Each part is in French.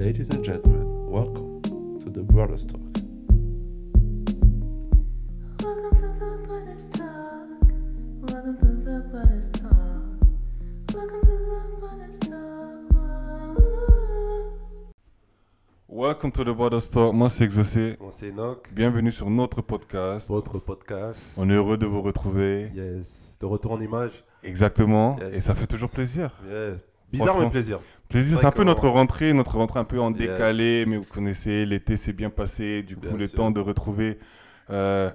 Ladies and gentlemen, welcome to the Brothers Talk. Welcome to the Brothers Talk. Welcome to the Brothers Talk. Welcome to the Brothers Talk. Welcome to the Brothers Talk. Moi, c'est Exaucé. Moi, c'est Enoch, Bienvenue sur notre podcast. votre podcast. On est heureux de vous retrouver. Yes, de retour en image. Exactement. Yes. Et ça fait toujours plaisir. Yeah. Bizarre mais plaisir. Plaisir, C'est un peu notre rentrée, notre rentrée un peu en Yes. décalé, mais vous connaissez, l'été s'est bien passé, du coup, Bien le sûr. temps de retrouver euh,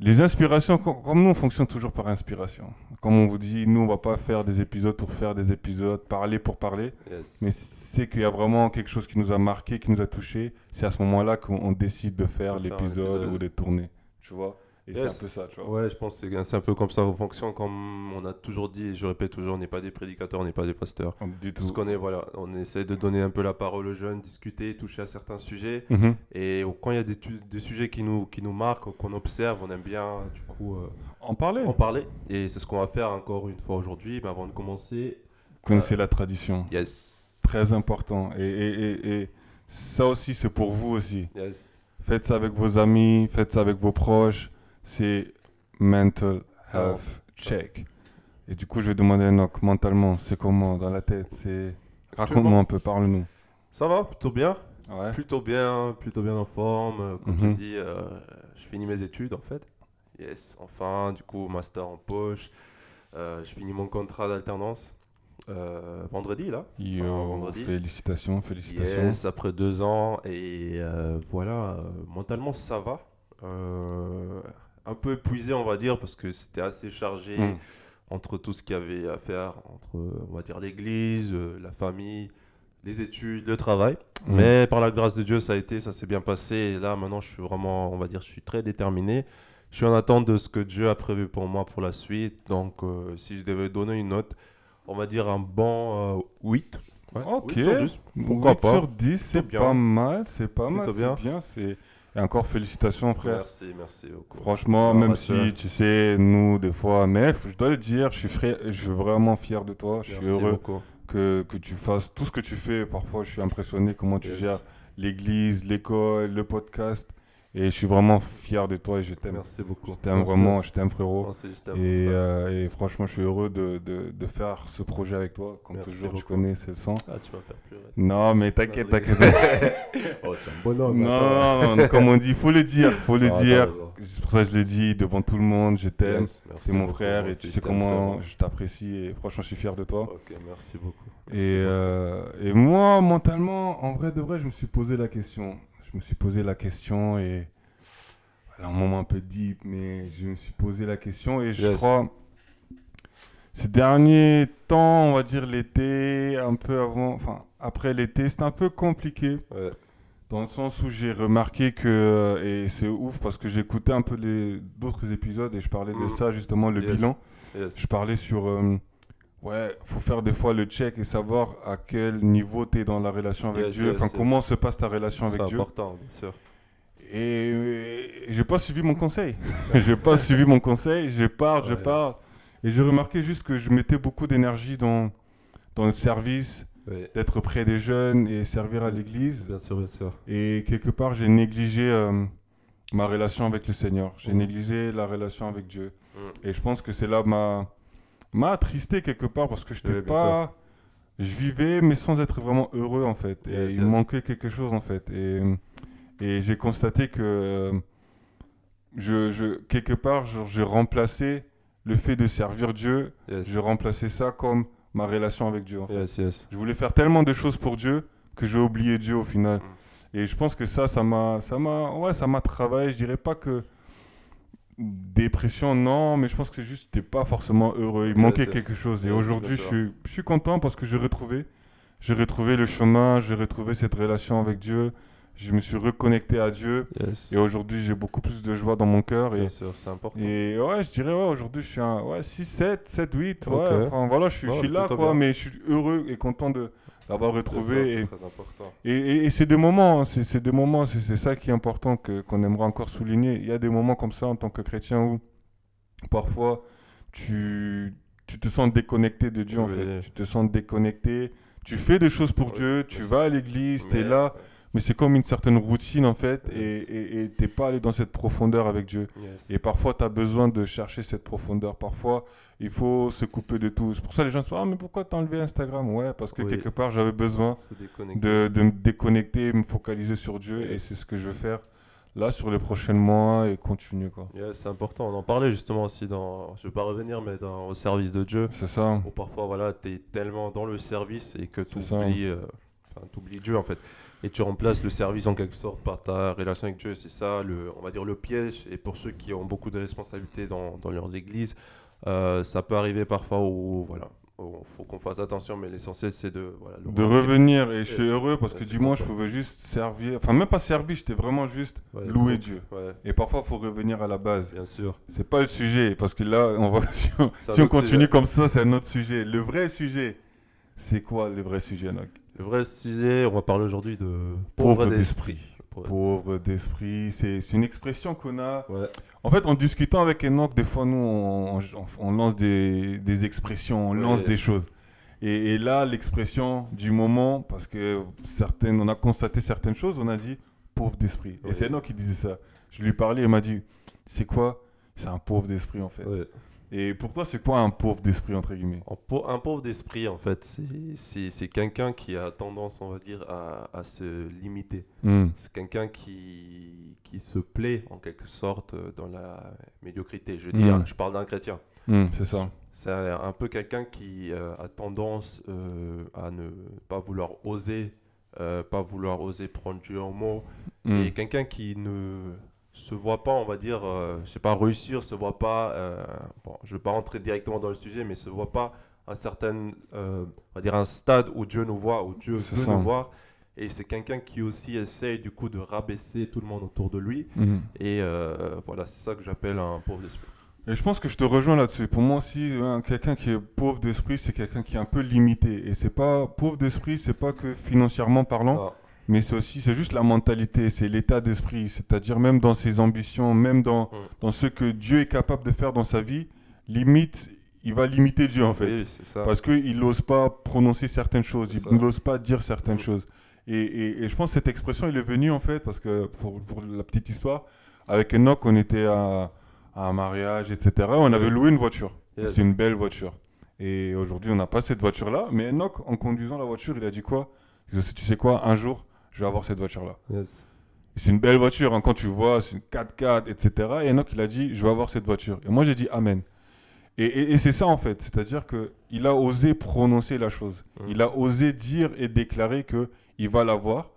les inspirations. Com- Comme nous, on fonctionne toujours par inspiration. Comme on vous dit, nous, on va pas faire des épisodes pour faire des épisodes, parler pour parler, Yes. mais c'est qu'il y a vraiment quelque chose qui nous a marqué, qui nous a touché. C'est à ce moment-là qu'on on décide de faire faire l'épisode épisode. ou de tourner. Tu vois? Et Yes. c'est un peu ça, tu vois. Ouais, je pense que c'est- un peu comme ça qu'on fonctionne. Comme on a toujours dit, et je répète toujours, on n'est pas des prédicateurs, on n'est pas des pasteurs. Du Tout tout. ce qu'on est, voilà, on essaie de donner un peu la parole aux jeunes, discuter, toucher à certains sujets. Mhm. Et quand il y a des, sujets qui nous, qui nous marquent, qu'on observe, on aime bien, du coup, euh, En parler. en parler. Et c'est ce qu'on va faire encore une fois aujourd'hui. Mais avant de commencer, Connaissez la tradition. yes. Très important. Et, et, et, et ça aussi, c'est pour vous aussi. Yes. Faites ça avec vos amis, faites ça avec vos proches. C'est mental health check. Et du coup, je vais demander à Enoch, mentalement, c'est comment dans la tête c'est... Raconte-moi un peu, parle-nous. Ça va, plutôt bien. Ouais. Plutôt bien, plutôt bien en forme. Euh, Comme Mhm. je dis, euh, je finis mes études en fait. Yes, enfin, du coup, master en poche. Euh, je finis mon contrat d'alternance euh, vendredi là. Yo, vendredi. félicitations, félicitations. Yes, après deux ans. Et voilà, mentalement ça va. Un peu épuisé, on va dire, parce que c'était assez chargé Mm. entre tout ce qu'il y avait à faire, entre, on va dire, l'église, euh, la famille, les études, le travail. Mm. Mais par la grâce de Dieu, ça a été, ça s'est bien passé. Et là, maintenant, je suis vraiment, on va dire, je suis très déterminé. Je suis en attente de ce que Dieu a prévu pour moi pour la suite. Donc, euh, si je devais donner une note, on va dire un bon euh, 8. Ouais, Ok. 8 sur 10. Pourquoi 8 pas sur 10, c'est pas mal, c'est pas mal, c'est bien. bien. c'est... Et encore félicitations, frère. Merci, merci beaucoup. Franchement, même si tu sais, nous, des fois, mais je dois le dire, je suis, frère, je suis vraiment fier de toi. Je suis Merci heureux beaucoup. que, que tu fasses tout ce que tu fais. Parfois, je suis impressionné comment tu Yes. gères l'église, l'école, le podcast. Et je suis vraiment fier de toi et je t'aime. Merci beaucoup. Je t'aime vraiment, je t'aime frérot. Et, euh, et franchement, je suis heureux de, de, de faire ce projet avec toi. Comme Merci toujours, tu connais, c'est le sang. Ah, tu vas faire pleurer. Non, mais t'inquiète, t'inquiète. oh, c'est un bonhomme. Non, non, non, comme on dit, faut le dire, faut le Ah, dire. C'est pour ça que je l'ai dit devant tout le monde, je t'aime. Yes, merci C'est mon frère et tu sais comment je t'apprécie et franchement je suis fier de toi. Ok, merci beaucoup. Merci Et, beaucoup. euh, et moi, mentalement, en vrai de vrai, je me suis posé la question. Je me suis posé la question et. Voilà, un moment un peu deep, mais je me suis posé la question et je Yes. crois. Ces derniers temps, on va dire l'été, un peu avant, enfin après l'été, c'était un peu compliqué. Ouais. Dans le sens où j'ai remarqué que, et c'est ouf parce que j'écoutais un peu d'autres épisodes et je parlais de Mhm. ça justement, le Yes. bilan. Yes. Je parlais sur, euh, ouais, faut faire des fois le check et savoir à quel niveau tu es dans la relation avec Yes, Dieu, yes, enfin yes. comment se passe ta relation avec C'est Dieu. important, bien sûr. Et, euh, j'ai pas suivi mon conseil. j'ai pas suivi mon conseil, je pars, je pars. Et j'ai remarqué juste que je mettais beaucoup d'énergie dans, dans le service, Ouais. d'être près des jeunes et servir à l'église. Bien sûr, bien sûr. Et quelque part, j'ai négligé euh, ma relation avec le Seigneur. J'ai Mhm. négligé la relation avec Dieu. Mm. Et je pense que c'est là m'a m'a attristé quelque part parce que je Oui, bien pas je vivais mais sans être vraiment heureux en fait et Yes, il yes. manquait quelque chose en fait et et j'ai constaté que euh, je, je quelque part j'ai remplacé le fait de servir Dieu Yes. je remplaçais ça comme ma relation avec Dieu en fait. Yes, yes. Je voulais faire tellement de choses pour Dieu que j'ai oublié Dieu au final. Mm. Et je pense que ça, ça m'a, ça m'a, ouais, ça m'a travaillé. Je dirais pas que dépression, non, mais je pense que juste t'es pas forcément heureux. Il manquait quelque chose. Et aujourd'hui, je je suis content parce que j'ai retrouvé, j'ai retrouvé le chemin, j'ai retrouvé cette relation avec Dieu. Je me suis reconnecté à Dieu. Yes. Et aujourd'hui, j'ai beaucoup plus de joie dans mon cœur. Et, Bien sûr, c'est important. et ouais, je dirais, ouais, aujourd'hui, je suis un ouais, 6, 7, 7, 8. Ouais, Ok. enfin, voilà, je suis, je Ouais, suis là, quoi, bien. mais je suis heureux et content de l'avoir retrouvé. C'est et, très important. et, et- et c'est des moments, hein, c'est c'est des moments, c'est c'est ça qui est important que- qu'on aimerait encore souligner. Il y a des moments comme ça en tant que chrétien où parfois tu, tu te sens déconnecté de Dieu en fait. Tu te sens déconnecté, tu fais des choses pour Dieu, tu vas à l'église, tu es là, mais c'est comme une certaine routine en fait, et- et t'es pas allé dans cette profondeur avec Dieu. Yes. Et parfois, tu as besoin de chercher cette profondeur. Parfois, il faut se couper de tout. C'est pour ça que les gens se disent Ah, mais pourquoi t'as enlevé Instagram? Ouais, parce que Oui. quelque part, j'avais besoin de, de me déconnecter, me focaliser sur Dieu, et c'est ce que je vais faire là sur les prochains mois et continuer. quoi. Yeah, c'est important. On en parlait justement aussi dans. Je vais pas revenir, mais dans, au service de Dieu. C'est ça. Où parfois, voilà, tu es tellement dans le service et que tu oublies, oublies Dieu en fait. Et tu remplaces le service en quelque sorte par ta relation avec Dieu. C'est ça, le, on va dire, le piège. Et pour ceux qui ont beaucoup de responsabilités dans, dans leurs églises, euh, ça peut arriver parfois où, voilà, il faut qu'on fasse attention. Mais l'essentiel, c'est de. Voilà, De revenir, et je suis heureux parce que c'est dimanche, je pouvais juste servir. Enfin, même pas servir, j'étais vraiment juste Ouais, louer Dieu. Ouais, Et parfois, il faut revenir à la base. bien sûr. C'est pas le sujet, parce que là, on va, si on, si continue sujet. comme ça, c'est un autre sujet. Le vrai sujet, c'est quoi le vrai sujet, Noc Le vrai sujet, on va parler aujourd'hui de Pauvre d'esprit. Pauvre- d'esprit, c'est une expression qu'on a. Ouais. En fait, en discutant avec Enoch, des fois, nous, on, lance des, des expressions, on Ouais. lance des choses. Et, et là, l'expression du moment, parce que certaines, on a constaté certaines choses, on a dit pauvre d'esprit. Et c'est Enoch qui disait ça. Je lui parlais, il m'a dit, c'est quoi? C'est un pauvre d'esprit, en fait. Et pour toi, c'est quoi un pauvre d'esprit, entre guillemets? Un pauvre d'esprit, en fait, c'est- quelqu'un qui a tendance, on va dire, à, à se limiter. Hmm. C'est quelqu'un qui, qui se plaît, en quelque sorte, dans la médiocrité. Je, dis, Mm. hein, je parle d'un chrétien. Hmm, c'est ça. C'est un, peu quelqu'un qui euh, a tendance euh, à ne pas vouloir oser, euh, pas vouloir oser prendre Dieu en mot. Hmm. Et quelqu'un qui ne se voit pas, on va dire, euh, je sais pas, réussir, se voit pas, euh, bon, je vais pas rentrer directement dans le sujet, mais se voit pas un certain, euh, on va dire, un stade où Dieu nous voit, où Dieu veut ça. nous voir. Et c'est quelqu'un qui aussi essaye du coup de rabaisser tout le monde autour de lui. Hmm. Et euh, voilà, c'est ça que j'appelle un pauvre d'esprit. Et je pense que je te rejoins là-dessus. Pour moi aussi, hein, quelqu'un qui est pauvre d'esprit, c'est quelqu'un qui est un peu limité. Et c'est pas pauvre d'esprit, c'est pas que financièrement parlant, Ah, mais c'est aussi, c'est juste la mentalité, c'est l'état d'esprit. C'est-à-dire même dans ses ambitions, même dans, Mm. dans ce que Dieu est capable de faire dans sa vie, limite, il va limiter Dieu en fait. oui, ça. Parce qu'il n'ose pas prononcer certaines choses, il n'ose pas dire certaines Mm. choses. Et, et- et je pense que cette expression, il est venue en fait, parce que pour, pour la petite histoire, avec Enoch, on était à, à un mariage, etc. On avait loué une voiture. Yes. C'est une belle voiture. Et aujourd'hui, on n'a pas cette voiture-là. Mais Enoch, en conduisant la voiture, il a dit quoi? Il a dit, Tu sais quoi, un jour, je vais avoir cette voiture-là. Yes. C'est une belle voiture, hein, quand tu vois, c'est une 4x4, etc. Et Enoch, il a dit, je vais avoir cette voiture. Et moi, j'ai dit, Amen. Et, et- et c'est ça, en fait. C'est-à-dire qu'il a osé prononcer la chose. Mm. Il a osé dire et déclarer que il va l'avoir.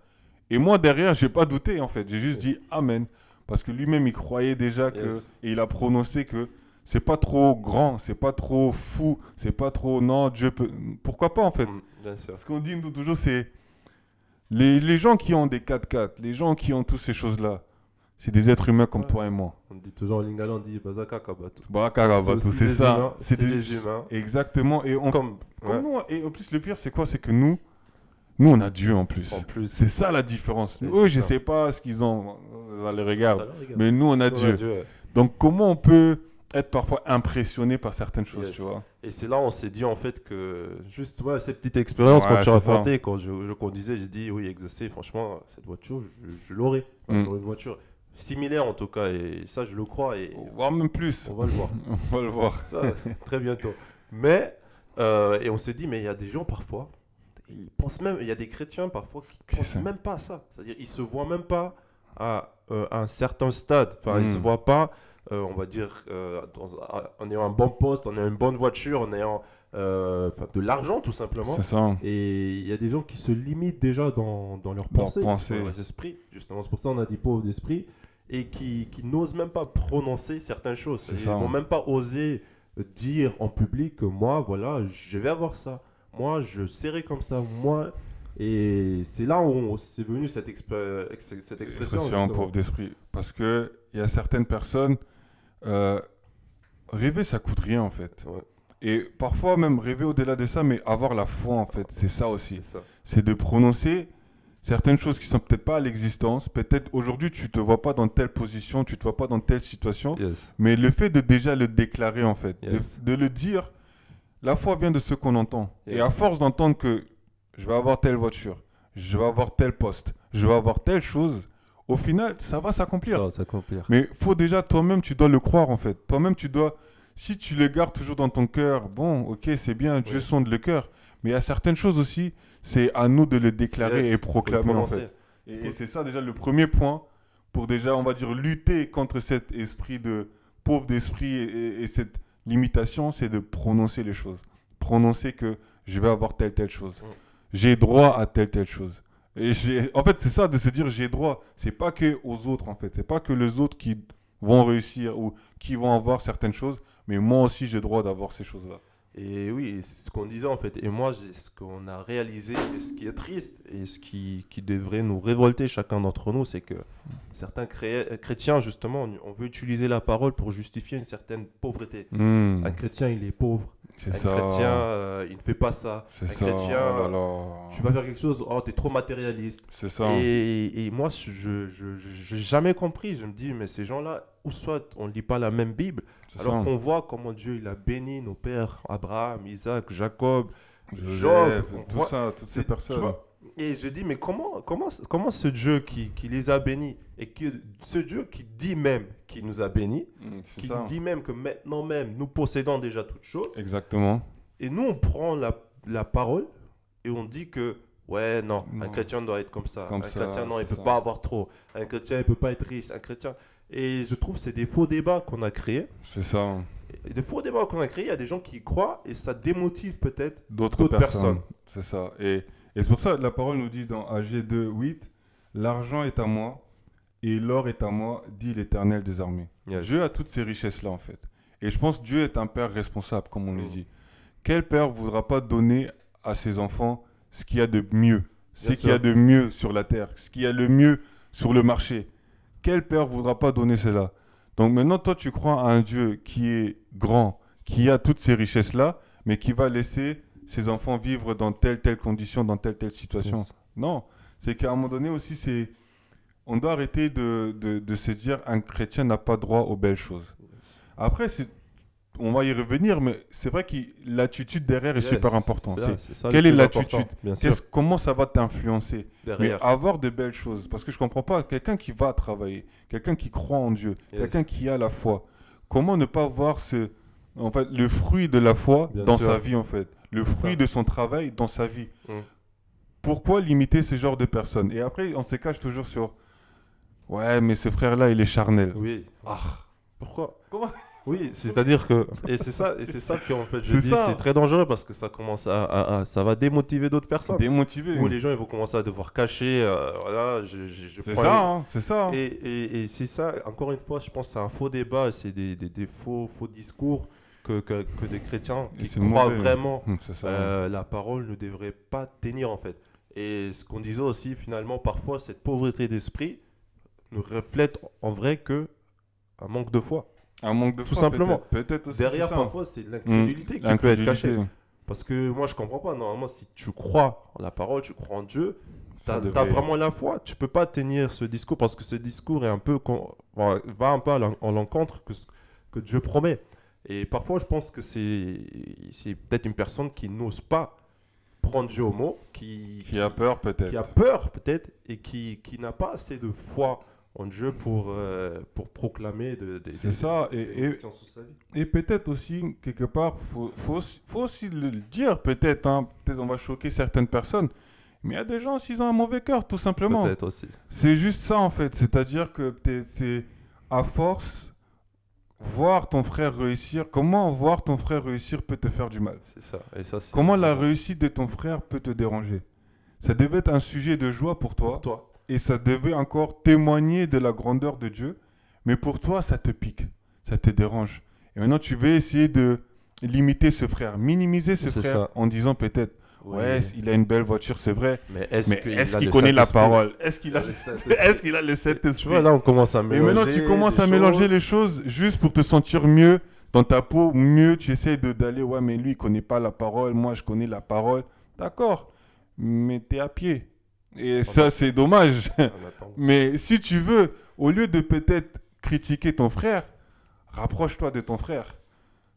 Et moi, derrière, j'ai pas douté, en fait. J'ai juste dit, Amen. Parce que lui-même, il croyait déjà que... Yes. Et il a prononcé que c'est pas trop grand, c'est pas trop fou, c'est pas trop... Non, Dieu peut... Pourquoi pas, en fait? Mm, bien sûr. ce qu'on dit nous toujours, c'est les, les gens qui ont des 4x4, les gens qui ont toutes ces choses-là, c'est des êtres humains comme Ouais. toi et moi. On dit toujours en lingala, on dit Bazaka Kabatu. Bah, Karabatu, aussi c'est ça. C'est des, humains. Exactement. Et on, Comme, comme ouais, nous, et en plus, le pire, c'est quoi? C'est que nous, nous, on a Dieu en plus. en plus. C'est ça la différence. Eux, je ça. sais pas ce qu'ils ont, ça les regarde. ça regarde. Mais nous, on a Nous, Dieu. ouais. Donc, comment on peut être parfois impressionné par certaines choses, Yes. tu vois? Et c'est là on s'est dit en fait que juste ouais, cette petite expérience Ouais, quand tu c'est ça. racontais, quand je, je conduisais, j'ai dit oui, exaucé, franchement, cette voiture, je, je l'aurais. Enfin, Mm. Une voiture similaire en tout cas, et ça je le crois, et Voire même plus. on va le voir. On va le voir. ça très bientôt. Mais, euh, et on s'est dit, mais il y a des gens parfois, ils pensent même, il y a des chrétiens parfois qui C'est pensent même pas à ça. C'est-à-dire, ils se voient même pas à euh, un certain stade. Enfin, ils Mm. se voient pas, euh, on va dire, euh, dans- en ayant un bon poste, en ayant une bonne voiture, en ayant euh, de l'argent tout simplement. C'est ça. Et il y a des gens qui se limitent déjà dans, dans leurs pensées, pensées. dans leurs esprits. Justement, c'est pour ça qu'on a dit pauvres d'esprit. Et qui, qui n'osent même pas prononcer certaines choses. Ils vont même pas oser dire en public que moi, voilà, je vais avoir ça. Moi, je serai comme ça. Moi. Et c'est là où c'est venu cette, expé- cette expression. expression pauvre d'esprit. Parce que il y a certaines personnes, euh, rêver ça coûte rien en fait. Ouais. Et parfois même rêver au-delà de ça, mais avoir la foi en fait, c'est ça aussi. C'est de prononcer certaines choses qui sont peut-être pas à l'existence. Peut-être aujourd'hui tu te vois pas dans telle position, tu te vois pas dans telle situation, Yes. mais le fait de déjà le déclarer en fait, de- Yes. de, le dire, la foi vient de ce qu'on entend. Et à force d'entendre que je vais avoir telle voiture, je vais avoir tel poste, je vais avoir telle chose, au final, ça va s'accomplir. Ça va s'accomplir. Mais faut déjà, toi-même, tu dois le croire en fait. Toi-même, tu dois. Si tu le gardes toujours dans ton cœur, bon, ok, c'est bien, Dieu sonde le cœur. Mais il y a certaines choses aussi, c'est à nous de le déclarer Yes, et proclamer en fait. Et, et c'est ça déjà le premier point pour déjà, on va dire, lutter contre cet esprit de pauvre d'esprit et, et- et cette limitation, c'est de prononcer les choses. Prononcer que je vais avoir telle, telle chose. Mm. J'ai droit à telle, telle chose. Et en fait, c'est ça de se dire j'ai droit. C'est pas que aux autres, en fait. C'est pas que les autres qui vont réussir ou qui vont avoir certaines choses, mais moi aussi j'ai droit d'avoir ces choses-là. Et oui, c'est ce qu'on disait en fait. Et moi, ce qu'on a réalisé, et ce qui est triste, et ce qui, qui devrait nous révolter chacun d'entre nous, c'est que certains chrétiens, justement, on- veut utiliser la parole pour justifier une certaine pauvreté. Hmm, Un chrétien, il est pauvre. Un ça. chrétien, euh, il ne fait pas ça. un ça. chrétien, oh là là. Tu vas faire quelque chose, oh, t'es trop matérialiste. C'est ça. Et, et moi, je j'ai jamais compris. Je me dis, mais ces gens-là, ou soit on ne lit pas la même Bible, alors qu'on voit comment Dieu il a béni nos pères, Abraham, Isaac, Jacob, Job, tout voit- ça, toutes ces personnes. vois, Et je dis, mais comment, comment, comment ce Dieu qui, qui les a bénis, et qui, ce Dieu qui dit même qu'il nous a bénis, c'est qui ça. dit même que maintenant même, nous possédons déjà toutes choses, Exactement. et nous, on prend la, la parole et on dit que, ouais, non, un chrétien doit être comme ça. Comme un ça, chrétien, non, il c'est peut ça. pas avoir trop. Un chrétien, il peut pas être riche. Un chrétien. Et je trouve que c'est des faux débats qu'on a créés. C'est ça. Et des faux débats qu'on a créés, il y a des gens qui y croient et ça démotive peut-être. D'autres personnes. personnes. C'est ça. Et, et c'est pour ça que la parole nous dit dans AG 2, 8, L'argent est à moi et l'or est à moi, dit l'Éternel des armées. Yes. Dieu a toutes ces richesses-là, en fait. Et je pense que Dieu est un père responsable, comme on le Mm. dit. Quel père ne voudra pas donner à ses enfants ce qu'il y a de mieux? Ce qu'il y a de mieux sur la terre, ce qu'il y a le mieux sur le marché? Quel père ne voudra pas donner cela? Donc maintenant, toi, tu crois à un Dieu qui est grand, qui a toutes ces richesses-là, mais qui va laisser ses enfants vivre dans telle, telle condition, dans telle, telle situation. Yes. Non, c'est qu'à un moment donné aussi, c'est... On doit arrêter de, de, de se dire un chrétien n'a pas droit aux belles choses. Après, c'est- on va y revenir, mais c'est vrai que l'attitude derrière est super important. c'est ça, C'est c'est ça le quelle est l'attitude? comment ça va t'influencer? Mais avoir de belles choses, parce que je comprends pas, quelqu'un qui va travailler, quelqu'un qui croit en Dieu, Yes. quelqu'un qui a la foi, comment ne pas voir ce, en fait, le fruit de la foi Bien dans sûr. sa vie en fait, le fruit ça. de son travail dans sa vie. Mm. Pourquoi limiter ce genre de personnes? Et après, on se cache toujours sur, ouais, mais ce frère-là, il est charnel. Oui. Ah, pourquoi? Comment? Oui, c'est-à-dire que et c'est ça et c'est ça qu'en fait je dis c'est très dangereux parce que ça commence à, à- à- ça va démotiver d'autres personnes. Démotivé. Où les gens ils vont commencer à devoir cacher euh, voilà, je, je, je C'est ça, hein, c'est ça. Et, et, et c'est ça, encore une fois, je pense que c'est un faux débat, c'est des, des, des faux, faux discours que, que, que des chrétiens qui croient mauvais. vraiment Hum, ça. euh, la parole ne devrait pas tenir en fait. Et ce qu'on disait aussi, finalement, parfois, cette pauvreté d'esprit ne reflète en vrai que un manque de foi. Un manque de tout foi, simplement. peut-être- Peut-être aussi. Derrière, c'est ça. parfois, c'est Hum, l'incrédulité qui peut être cachée. Parce que moi, je comprends pas. Normalement, si tu crois en la parole, tu crois en Dieu, devrait- t'as vraiment la foi. Tu peux pas tenir ce discours parce que ce discours est un peu con- va va un peu en l'encontre que ce que Dieu promet. Et parfois, je pense que c'est c'est peut-être une personne qui n'ose pas prendre Dieu au mot, qui, Qui a peur, peut-être. qui a peur peut-être et qui, qui n'a pas assez de foi en Dieu pour, euh, pour proclamer de, de- C'est ça, de- et- et- peut-être aussi, quelque part, faut, faut, aussi- faut aussi le dire, peut-être, hein, peut-être on va choquer certaines personnes, mais il y a des gens, s'ils ont un mauvais cœur, tout simplement. Peut-être aussi. C'est juste ça, en fait. C'est-à-dire que peut-être c'est à force, voir ton frère réussir, comment voir ton frère réussir peut te faire du mal. C'est ça. Et ça c'est- Comment la réussite de ton frère peut te déranger. Ça devait être un sujet de joie pour toi, Pour toi. Et ça devait encore témoigner de la grandeur de Dieu, mais pour toi, ça te pique, ça te dérange. Et maintenant, tu veux essayer de limiter ce frère, minimiser ce frère ça. en disant peut-être, ouais, il a une belle voiture, c'est vrai, Mais est-ce qu'il connaît la parole? Est-ce qu'il a, est-ce qu'il a le Tu Saint-Esprit? Vois, là, on commence à Et mélanger. maintenant, tu commences à mélanger les choses juste pour te sentir mieux dans ta peau, mieux. Tu essaies d'aller, ouais, mais lui, il connaît pas la parole, moi, je connais la parole. D'accord, mais tu es à pied. Et ça, c'est dommage. Mais si tu veux, au lieu de peut-être critiquer ton frère, rapproche-toi de ton frère.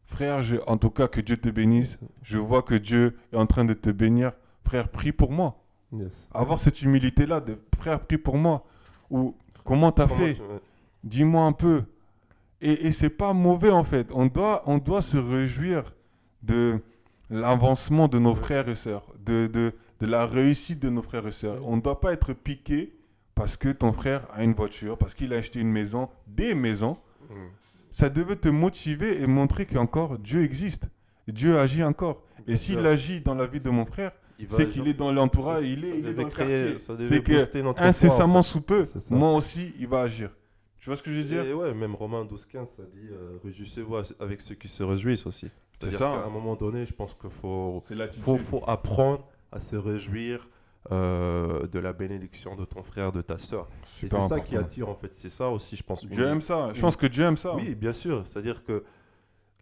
Frère, je- en tout cas, que Dieu te bénisse. Je vois que Dieu est en train de te bénir. Frère, prie pour moi. Yes. Avoir cette humilité-là, de frère, prie pour moi. Ou comment t'as fait? Dis-moi un peu. Et, et c'est pas mauvais en fait. On doit, on doit se réjouir de l'avancement de nos frères et sœurs, de, de, de la réussite de nos frères et sœurs. On ne doit pas être piqué parce que ton frère a une voiture, parce qu'il a acheté une maison, des maisons. Mm. Ça devait te motiver et montrer qu'encore Dieu existe. Dieu agit encore. Et s'il agit dans la vie de mon frère, c'est qu'il est dans l'entourage, il est, il est dans le quartier. C'est que incessamment sous peu, moi aussi, il va agir. Tu vois ce que je veux dire? Et ouais, même Romains 12-15, ça dit euh, Réjouissez-vous avec ceux qui se réjouissent aussi. C'est ça. qu'à un moment donné, je pense qu'il faut, faut, faut apprendre à se réjouir euh, de la bénédiction de ton frère, de ta soeur. Et c'est ça qui attire en fait. C'est ça aussi, je pense. Dieu une- aime ça. Je pense que Dieu aime ça. Oui, bien sûr. C'est-à-dire que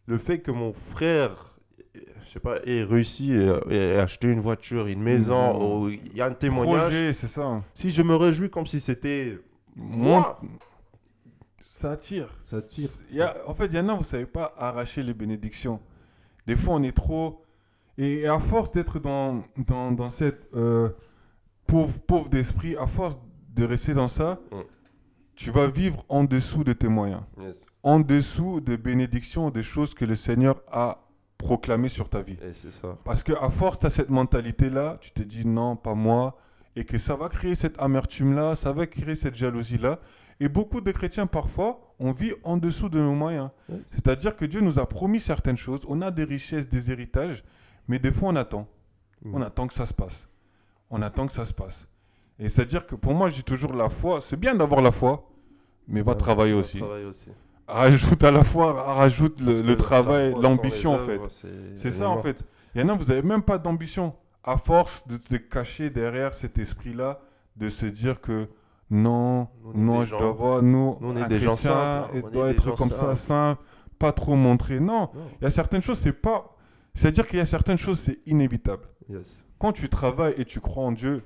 le fait que mon frère, je sais pas, ait réussi et, et acheté une voiture, une maison, ou il y a un témoignage. Projet, c'est ça. Si je me réjouis comme si c'était moi, Ça attire. Ça attire. Il y a- en fait, il y en a, vous savez pas arracher les bénédictions. Des fois, on est trop. Et, à force d'être dans, dans, dans cette euh, pauvre, pauvre d'esprit, à force de rester dans ça, Mm. tu vas vivre en dessous de tes moyens. Yes. En dessous de bénédictions, des choses que le Seigneur a proclamées sur ta vie. Et c'est ça. Parce que à force, tu as cette mentalité-là, tu te dis non, pas moi, et que ça va créer cette amertume-là, ça va créer cette jalousie-là. Et beaucoup de chrétiens, parfois, on vit en dessous de nos moyens. Ouais. C'est-à-dire que Dieu nous a promis certaines choses, on a des richesses, des héritages, mais des fois, on attend. Mm. On attend que ça se passe. On attend que ça se passe. Et c'est-à-dire que pour moi, dis toujours la foi, c'est bien d'avoir la foi, mais va Ouais, travailler va aussi. travailler aussi. Rajoute à la foi, rajoute le, le la- travail, la l'ambition, en les fait. c'est ça en fait. Il y en a, vous n'avez même pas d'ambition. À force de te cacher derrière cet esprit-là, de se dire que non, Nous, non, je gens- dois voir, nous, nous, on est un des gens simples, il on doit être comme ça, simples. simple, pas trop montrer. Non, Non. il y a certaines choses, c'est pas. C'est-à-dire qu'il y a certaines choses, c'est inévitable. Yes. Quand tu travailles et tu crois en Dieu,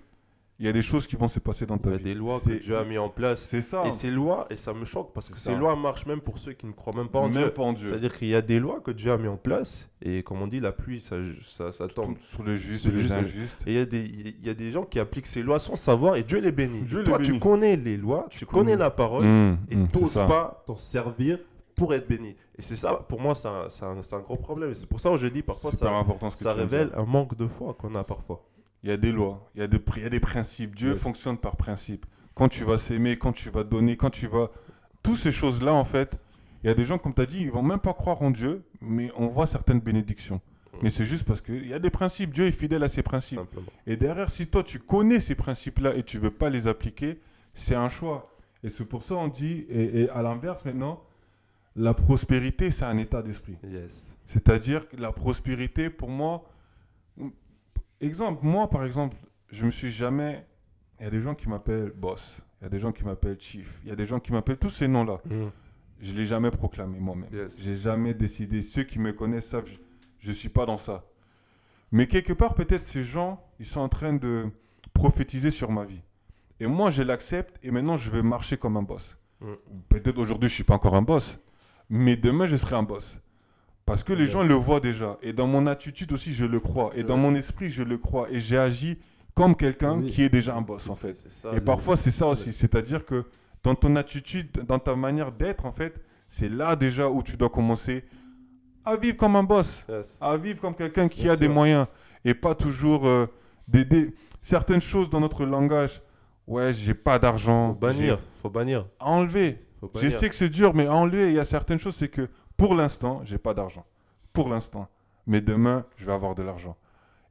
il y a des choses qui vont se passer dans Il ta y a vie. des lois que Dieu a mis en place. C'est ça. Et ces lois, et ça me choque parce que ces ça. lois marchent même pour ceux qui ne croient même pas en Même Dieu. pas en Dieu. C'est-à-dire qu'il y a des lois que Dieu a mis en place et comme on dit, la pluie, ça, ça, ça tombe. Sur le juste Sur les injustes. Et il y, a des- il y a des gens qui appliquent ces lois sans savoir et Dieu les bénit. Dieu les Toi, bénit. tu connais les lois, tu, connais. la parole Mmh, et mmh, ça. pas t'en servir pour être béni. Et c'est ça, pour moi, c'est un, un- un gros problème. Et c'est pour ça que je dis parfois, ça, important révèle un manque de foi qu'on a parfois. Il y a des lois, il y a des, il y a des principes. Dieu Yes. fonctionne par principe. Quand tu vas s'aimer, quand tu vas donner, quand tu vas... Toutes ces choses-là, en fait, il y a des gens, comme tu as dit, ils vont même pas croire en Dieu, mais on voit certaines bénédictions. Mm. Mais c'est juste parce qu'il y a des principes. Dieu est fidèle à ses principes. Simplement. Et derrière, si toi, tu connais ces principes-là et tu veux pas les appliquer, c'est un choix. Et c'est pour ça on dit, et, et à l'inverse maintenant, la prospérité, c'est un état d'esprit. Yes. C'est-à-dire que la prospérité, pour moi, exemple, moi par exemple, je me suis jamais. Il y a des gens qui m'appellent boss, il y a des gens qui m'appellent chief, il y a des gens qui m'appellent tous ces noms-là. Je ne l'ai jamais proclamé moi-même. Yes. J'ai jamais décidé. Ceux qui me connaissent savent, je ne suis pas dans ça. Mais quelque part, peut-être ces gens, ils sont en train de prophétiser sur ma vie. Et moi, je l'accepte et maintenant, je vais marcher comme un boss. Mm. Peut-être aujourd'hui, je ne suis pas encore un boss. Mais demain, je serai un boss. Parce que les gens le voient déjà. Et dans mon attitude aussi, je le crois. Et dans mon esprit, je le crois. Et j'ai agi comme quelqu'un Oui. qui est déjà un boss, en fait. Ça. Et parfois, c'est ça aussi. C'est-à-dire que dans ton attitude, dans ta manière d'être, en fait, c'est là déjà où tu dois commencer à vivre comme un boss, Yes. à vivre comme quelqu'un qui Bien a des moyens et pas toujours euh, des, des- certaines choses dans notre langage. Ouais, j'ai pas d'argent. Faut bannir. Faut bannir. enlever. Faut Je sais que c'est dur, mais enlever, il y a certaines choses, c'est que pour l'instant, j'ai pas d'argent. Pour l'instant. Mais demain, je vais avoir de l'argent.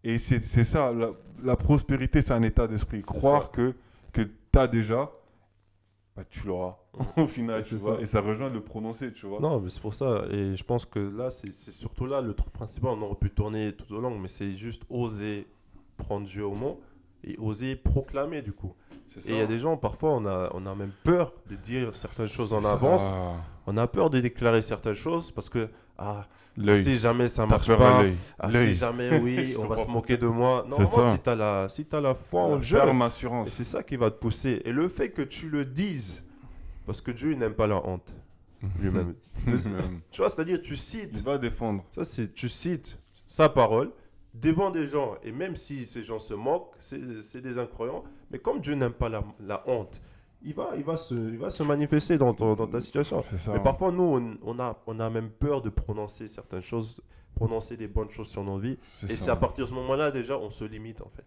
Et c'est c'est ça, la, la prospérité, c'est un état d'esprit. Croire ça. que, que tu as déjà, bah, tu l'auras au final, tu C'est vois. ça. Et ça rejoint le prononcer, tu vois. Non, mais c'est pour ça. Et je pense que là, c'est c'est surtout là le truc principal. On aurait pu tourner tout au long, mais c'est juste oser prendre Dieu au mot et oser proclamer du coup. Et il y a des gens, parfois, on a, on a même peur de dire certaines choses en avance. On a peur de déclarer certaines choses parce que, ah, si jamais ça marche pas, ah, si jamais oui, on va se moquer de moi. Non, si t'as la, si as la foi en Dieu, c'est ça qui va te pousser. Et le fait que tu le dises, parce que Dieu il n'aime pas la honte lui-même. Tu vois, c'est-à-dire tu cites Il va défendre. ça, c'est tu cites sa parole devant des gens, et même si ces gens se moquent, c'est des incroyants, mais comme Dieu n'aime pas la, la honte, il va, il, va se, il va se manifester dans, ton- dans ta situation. Ça. Mais parfois, nous, on, on a, on a même peur de prononcer certaines choses, prononcer des bonnes choses sur nos vies. Et c'est à partir de ce moment-là, déjà, on se limite, en fait.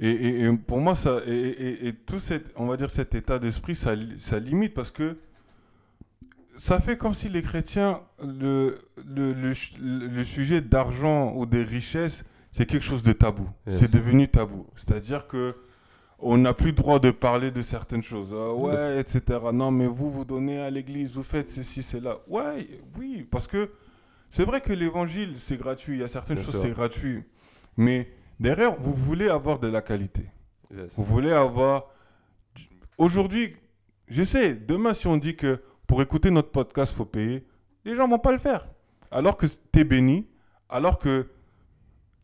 Et, et- et pour moi, ça, et, et- tout cet, on va dire cet état d'esprit, ça, ça limite parce que ça fait comme si les chrétiens, le, le, le sujet d'argent ou des richesses, c'est quelque chose de tabou. Yes. C'est devenu tabou. C'est-à-dire que on n'a plus le droit de parler de certaines choses. Ah ouais, Yes. etc. Non, mais vous, vous donnez à l'église, vous faites ceci, cela. Ouais, oui, parce que c'est vrai que l'évangile, c'est gratuit. Il y a certaines Bien choses, c'est gratuit. Mais derrière, vous voulez avoir de la qualité. Yes. Vous voulez avoir. Aujourd'hui, je sais, demain, si on dit que pour écouter notre podcast, faut payer, les gens vont pas le faire. Alors que tu es béni, alors que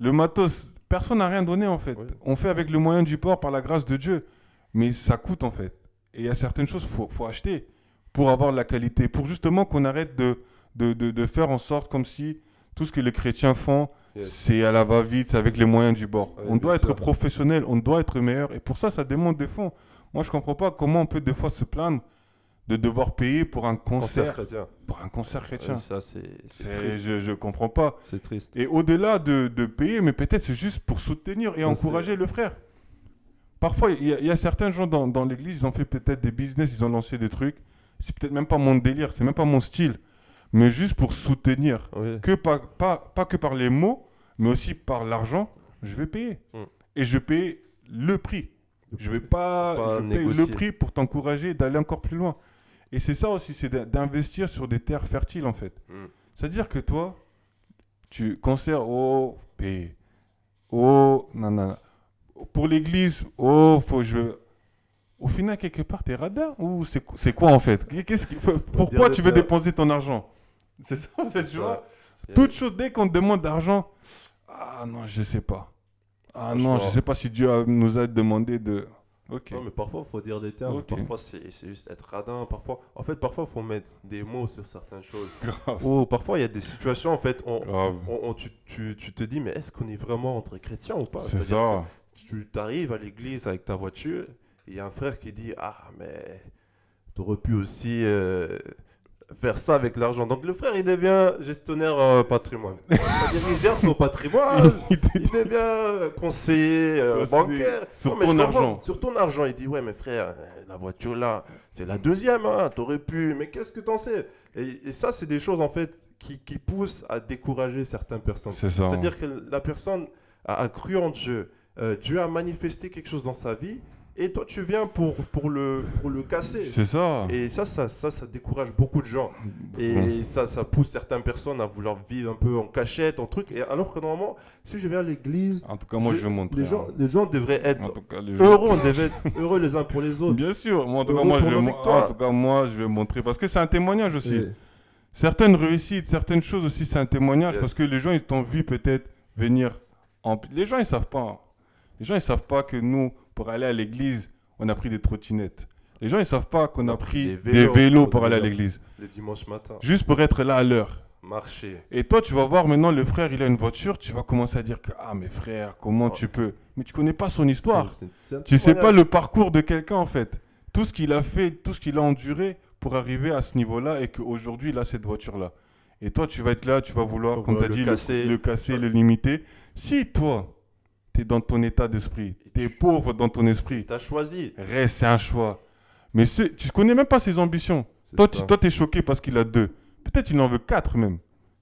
le matos, personne n'a rien donné en fait. Oui. On fait avec le moyen du port par la grâce de Dieu. Mais ça coûte en fait. Et il y a certaines choses qu'il faut, faut acheter pour avoir de la qualité, pour justement qu'on arrête de, de, de, de faire en sorte comme si tout ce que les chrétiens font, Yes. c'est à la va-vite, c'est avec les moyens du bord. On doit être sûr. professionnel, on doit être meilleur. Et pour ça, ça demande des fonds. Moi, je comprends pas comment on peut des fois se plaindre de devoir payer pour un Concert concert, chrétien. pour un concert chrétien. Ouais, ça, c'est triste. je, je comprends pas. C'est triste. Et au-delà de, de payer, mais peut-être c'est juste pour soutenir et encourager le frère. Parfois, il y, a- il y a certains gens dans, dans l'église, ils ont fait peut-être des business, ils ont lancé des trucs. C'est peut-être même pas mon délire, c'est même pas mon style. Mais juste pour soutenir. Oui. Que pas, pas, pas que par les mots, mais aussi par l'argent, je vais payer. Mm. Et je paye le prix. Je vais pas, Pas je paye le prix pour t'encourager d'aller encore plus loin. Et c'est ça aussi, c'est d'in- d'investir sur des terres fertiles en fait. Mm. C'est-à-dire que toi, tu concert, oh, paye. Oh, non, non. non. Pour l'église, oh, faut que je. Au final, quelque part, t'es radin Ou c'est quoi en fait? Qui- Pourquoi tu veux faire. dépenser ton argent? C'est ça en fait, tu vois? Toute chose, dès qu'on te demande d'argent, ah non, je sais pas. Ah non, je sais pas si Dieu nous a demandé de. Ok. Non, mais parfois, il faut dire des termes. Parfois, c'est juste être radin. Parfois, en fait, parfois, il faut mettre des mots sur certaines choses. Ou parfois, il y a des situations, en fait, on, Grave. on- on- tu, tu- tu te dis, mais est-ce qu'on est vraiment entre chrétiens ou pas? C'est ça. Tu t'arrives à l'église avec ta voiture, et il y a un frère qui dit, ah, mais tu aurais pu aussi euh, faire ça avec l'argent. Donc, le frère, il devient gestionnaire euh, patrimoine. C'est-à-dire, il gère ton patrimoine. Il devient euh, conseiller euh, Conseiller bancaire. sur Non, ton argent. Sur ton argent. Il dit Ouais, mais frère, la voiture là, c'est la deuxième. Hein, T'aurais pu. Mais qu'est-ce que t'en sais? Et, et ça, c'est des choses en fait qui, qui poussent à décourager certaines personnes. C'est ça. C'est-à-dire que la personne a, a cru en Dieu. Euh, Dieu a manifesté quelque chose dans sa vie. Et toi, tu viens pour, pour, le, pour le casser. C'est ça. Et ça, ça, ça, ça décourage beaucoup de gens. Et ça, ça pousse certaines personnes à vouloir vivre un peu en cachette, en truc. Et alors que normalement, si je viens à l'église, En tout cas, moi, je, vais montrer. les gens, hein. les gens devraient En être cas, gens- heureux, on devait être heureux les uns pour les autres. Bien sûr. Moi, en tout cas, moi, je vais, en tout cas, moi, je vais montrer. Parce que c'est un témoignage aussi. Certaines réussites, certaines choses aussi, c'est un témoignage Yes. parce que les gens, ils t'ont vu peut-être venir. En... Les gens, ils savent pas. hein. Les gens, ils savent pas que nous, pour aller à l'église, on a pris des trottinettes. Les gens, ils savent pas qu'on a, pris des vélos, pour aller à l'église. Le dimanche matin, Juste pour être là à l'heure. marcher. Et toi, tu vas voir maintenant le frère, il a une voiture, tu vas commencer à dire que ah mais frère, comment tu peux? Mais tu connais pas son histoire. Un Tu sais pas le parcours de quelqu'un en fait. Tout ce qu'il a fait, tout ce qu'il a enduré pour arriver à ce niveau-là et qu'aujourd'hui il a cette voiture-là. Et toi, tu vas être là, tu vas vouloir, comme tu as dit, casser. le, le casser, le limiter. Si toi, tu es dans ton état d'esprit, tu es tu- pauvre dans ton esprit, T'as choisi. reste, c'est un choix. Mais ce, tu connais même pas ses ambitions. Toi, ça. tu toi, es choqué parce qu'il a deux. Peut-être il en veut quatre même.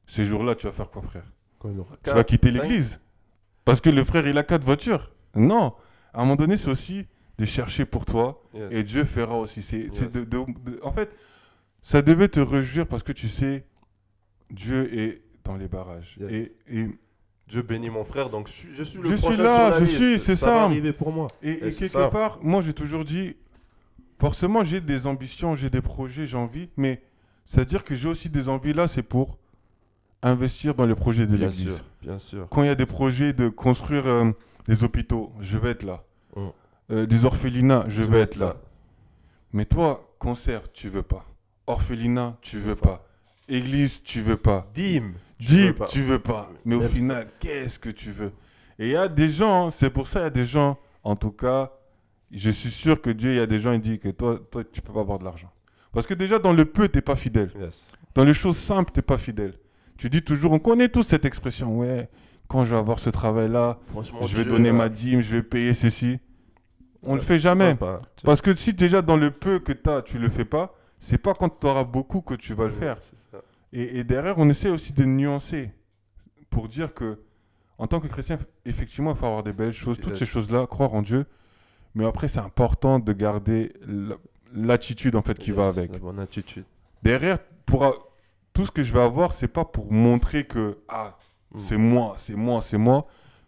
Ces jours-là, tu vas faire quoi, frère? Quand il aura tu vas quitter l'église. Parce que le frère, il a quatre voitures. Non. À un moment donné, c'est aussi de chercher pour toi. yes. Et Dieu fera aussi. C'est, c'est Yes. de, de- de- en fait, ça devait te réjouir parce que tu sais, Dieu est dans les barrages. Yes. Et, et, Dieu bénit mon frère, donc je suis, je suis le Je suis là, sur la je liste. suis, c'est ça. ça. va arriver pour moi. et, et Et c'est quelque ça. part, moi, j'ai toujours dit, forcément, j'ai des ambitions, j'ai des projets, j'ai envie. Mais c'est-à-dire que j'ai aussi des envies là, c'est pour investir dans les projets de Bien l'église. sûr, bien sûr. quand il y a des projets de construire euh, des hôpitaux, je vais être là. Mm. Euh, des orphelinats, je, Je vais être là. Mais toi, concert, tu veux pas. Orphelinat, tu veux pas. Église, tu veux pas. Dîme. Dis veux pas. tu veux pas. Mais au final, qu'est-ce que tu veux? Et il y a des gens, c'est pour ça il y a des gens, en tout cas, je suis sûr que Dieu, il y a des gens, il dit que toi, toi tu peux pas avoir de l'argent. Parce que déjà, dans le peu, tu pas fidèle. Yes. Dans les choses simples, tu pas fidèle. Tu dis toujours, on connaît tous cette expression, ouais, quand je vais avoir ce travail-là, je vais Dieu, donner ma dîme, je vais payer ceci. On le fait jamais. pas. Parce que si déjà dans le peu que tu as, tu le fais pas, c'est pas quand tu auras beaucoup que tu vas le faire. C'est ça. Et, et derrière, on essaie aussi de nuancer pour dire que, en tant que chrétien, effectivement, il faut avoir des belles choses, toutes ces choses-là, croire en Dieu. Mais après, c'est important de garder la- l'attitude en fait qui va avec. La bonne attitude. Derrière, pour tout ce que je vais avoir, c'est pas pour montrer que ah, Mm. c'est moi, c'est moi, c'est moi.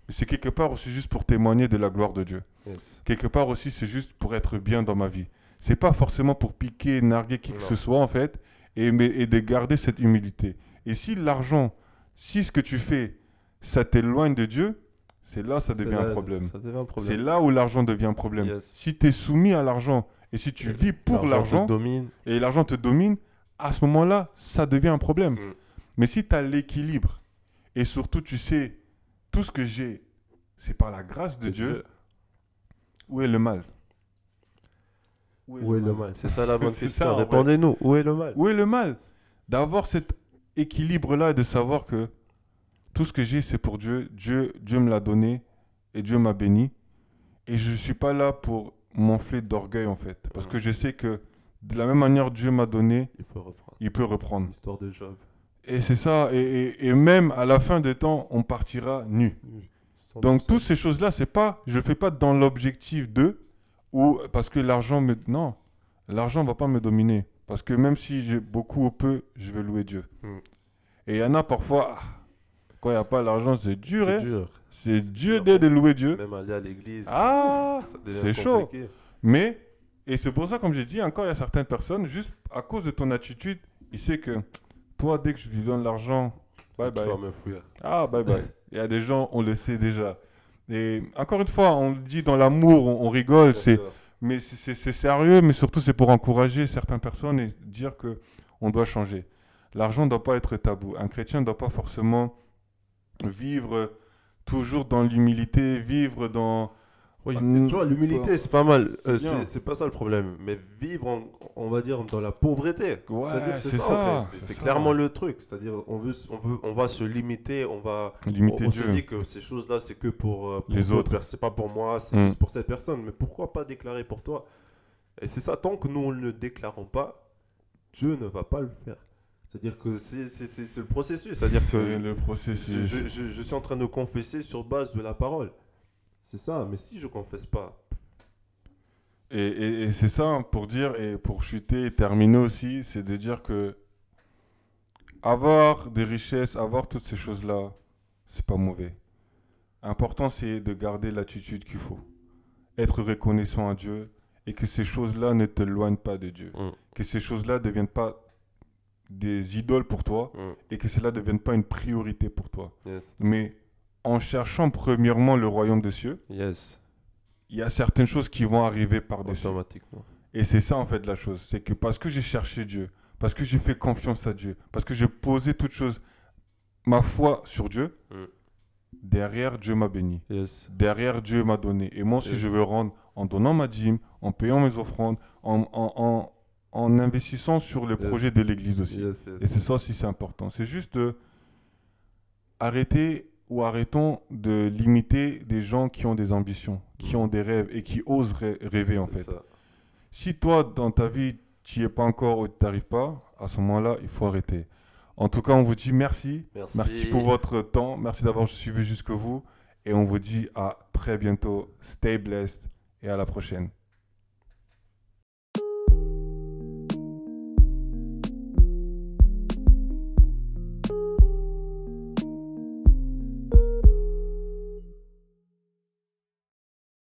Mais c'est quelque part aussi juste pour témoigner de la gloire de Dieu. Yes. Quelque part aussi, c'est juste pour être bien dans ma vie. C'est pas forcément pour piquer, narguer qui que ce soit, en fait, et, mais, et de garder cette humilité. Et si l'argent, si ce que tu fais, ça t'éloigne de Dieu, c'est là ça devient un problème. C'est là où l'argent devient un problème. Yes. Si tu es soumis à l'argent et si tu vis pour l'argent et l'argent te domine, à ce moment-là, ça devient un problème. Mm. Mais si tu as l'équilibre et surtout tu sais, tout ce que j'ai, c'est par la grâce de De Dieu, où est le mal? Où est le mal C'est ça la bonne question. Répondez-nous. Où est le mal? Où est le mal? D'avoir cet équilibre-là et de savoir que tout ce que j'ai, c'est pour Dieu. Dieu. Dieu me l'a donné et Dieu m'a béni. Et je ne suis pas là pour m'enfler d'orgueil, en fait. Parce que je sais que de la même manière Dieu m'a donné, Il faut reprendre. il peut reprendre. L'histoire de Job. Et c'est ça. Et, et- et même à la fin des temps, on partira nu. Donc 100%. toutes ces choses-là, c'est pas, je le fais pas dans l'objectif de ou parce que l'argent me, non, l'argent va pas me dominer. Parce que même si j'ai beaucoup ou peu, je vais louer Dieu. Mm. Et il y en a parfois, ah, quand il n'y a pas l'argent, c'est dur. C'est hein. dur. C'est dur de louer Dieu. Même aller à l'église. Ah, c'est chaud. Mais, et c'est pour ça, comme j'ai dit, encore il y a certaines personnes, juste à cause de ton attitude, il sait que toi, dès que je lui donne l'argent, bye Tu bye. vas me fouiller. Ah, bye bye. Il y a des gens, on le sait déjà. Et encore une fois, on le dit dans l'amour, on, on rigole, c'est, mais c'est sérieux, mais surtout c'est pour encourager certaines personnes et dire que on doit changer. L'argent ne doit pas être tabou. Un chrétien ne doit pas forcément vivre toujours dans l'humilité, vivre dans... Oui, Mm, tu vois, l'humilité, c'est pas mal. Euh, C'est pas ça le problème. Mais vivre, en- on va dire, dans la pauvreté. Ouais, c'est ça. C'est clairement le truc. C'est-à-dire, on, veut, on, veut, on va se limiter, on va. Limiter on, on se dit que ces choses-là, c'est que pour, euh, pour Les autres. C'est pas pour moi, c'est Mm. juste pour cette personne. Mais pourquoi pas déclarer pour toi? Et c'est ça, tant que nous, ne le déclarons pas, Dieu ne va pas le faire. C'est-à-dire que c'est le processus. C'est-à-dire C'est que le processus. je- je- je suis en train de confesser sur base de la parole. C'est ça, mais si je confesse pas, Et, et- et c'est ça pour dire, et pour chuter et terminer aussi, c'est de dire que avoir des richesses, avoir toutes ces choses-là, c'est pas mauvais. Important, c'est de garder l'attitude qu'il faut. Être reconnaissant à Dieu et que ces choses-là ne te loignent pas de Dieu. Mm. Que ces choses-là ne deviennent pas des idoles pour toi et que cela ne devienne pas une priorité pour toi. yes, Mais en cherchant premièrement le royaume des cieux, yes, il y a certaines choses qui vont arriver par-dessus. automatiquement. Et c'est ça en fait la chose, c'est que parce que j'ai cherché Dieu, parce que j'ai fait confiance à Dieu, parce que j'ai posé toute chose, ma foi sur Dieu, Mm. derrière Dieu m'a béni, Yes. derrière Dieu m'a donné. Et moi aussi Yes. je veux rendre en donnant ma dîme, en payant mes offrandes, en, en, en, en investissant sur le Yes. projet de l'Église aussi. Et c'est ça aussi c'est important. C'est juste de arrêter ou arrêtons de limiter des gens qui ont des ambitions, qui ont des rêves et qui osent rê- rêver en fait. ça. Si toi, dans ta vie, tu n'y es pas encore ou tu n'arrives pas, à ce moment-là, il faut arrêter. En tout cas, on vous dit merci. Merci. Merci pour votre temps. Merci d'avoir suivi jusque vous. Et on vous dit à très bientôt. Stay blessed et à la prochaine.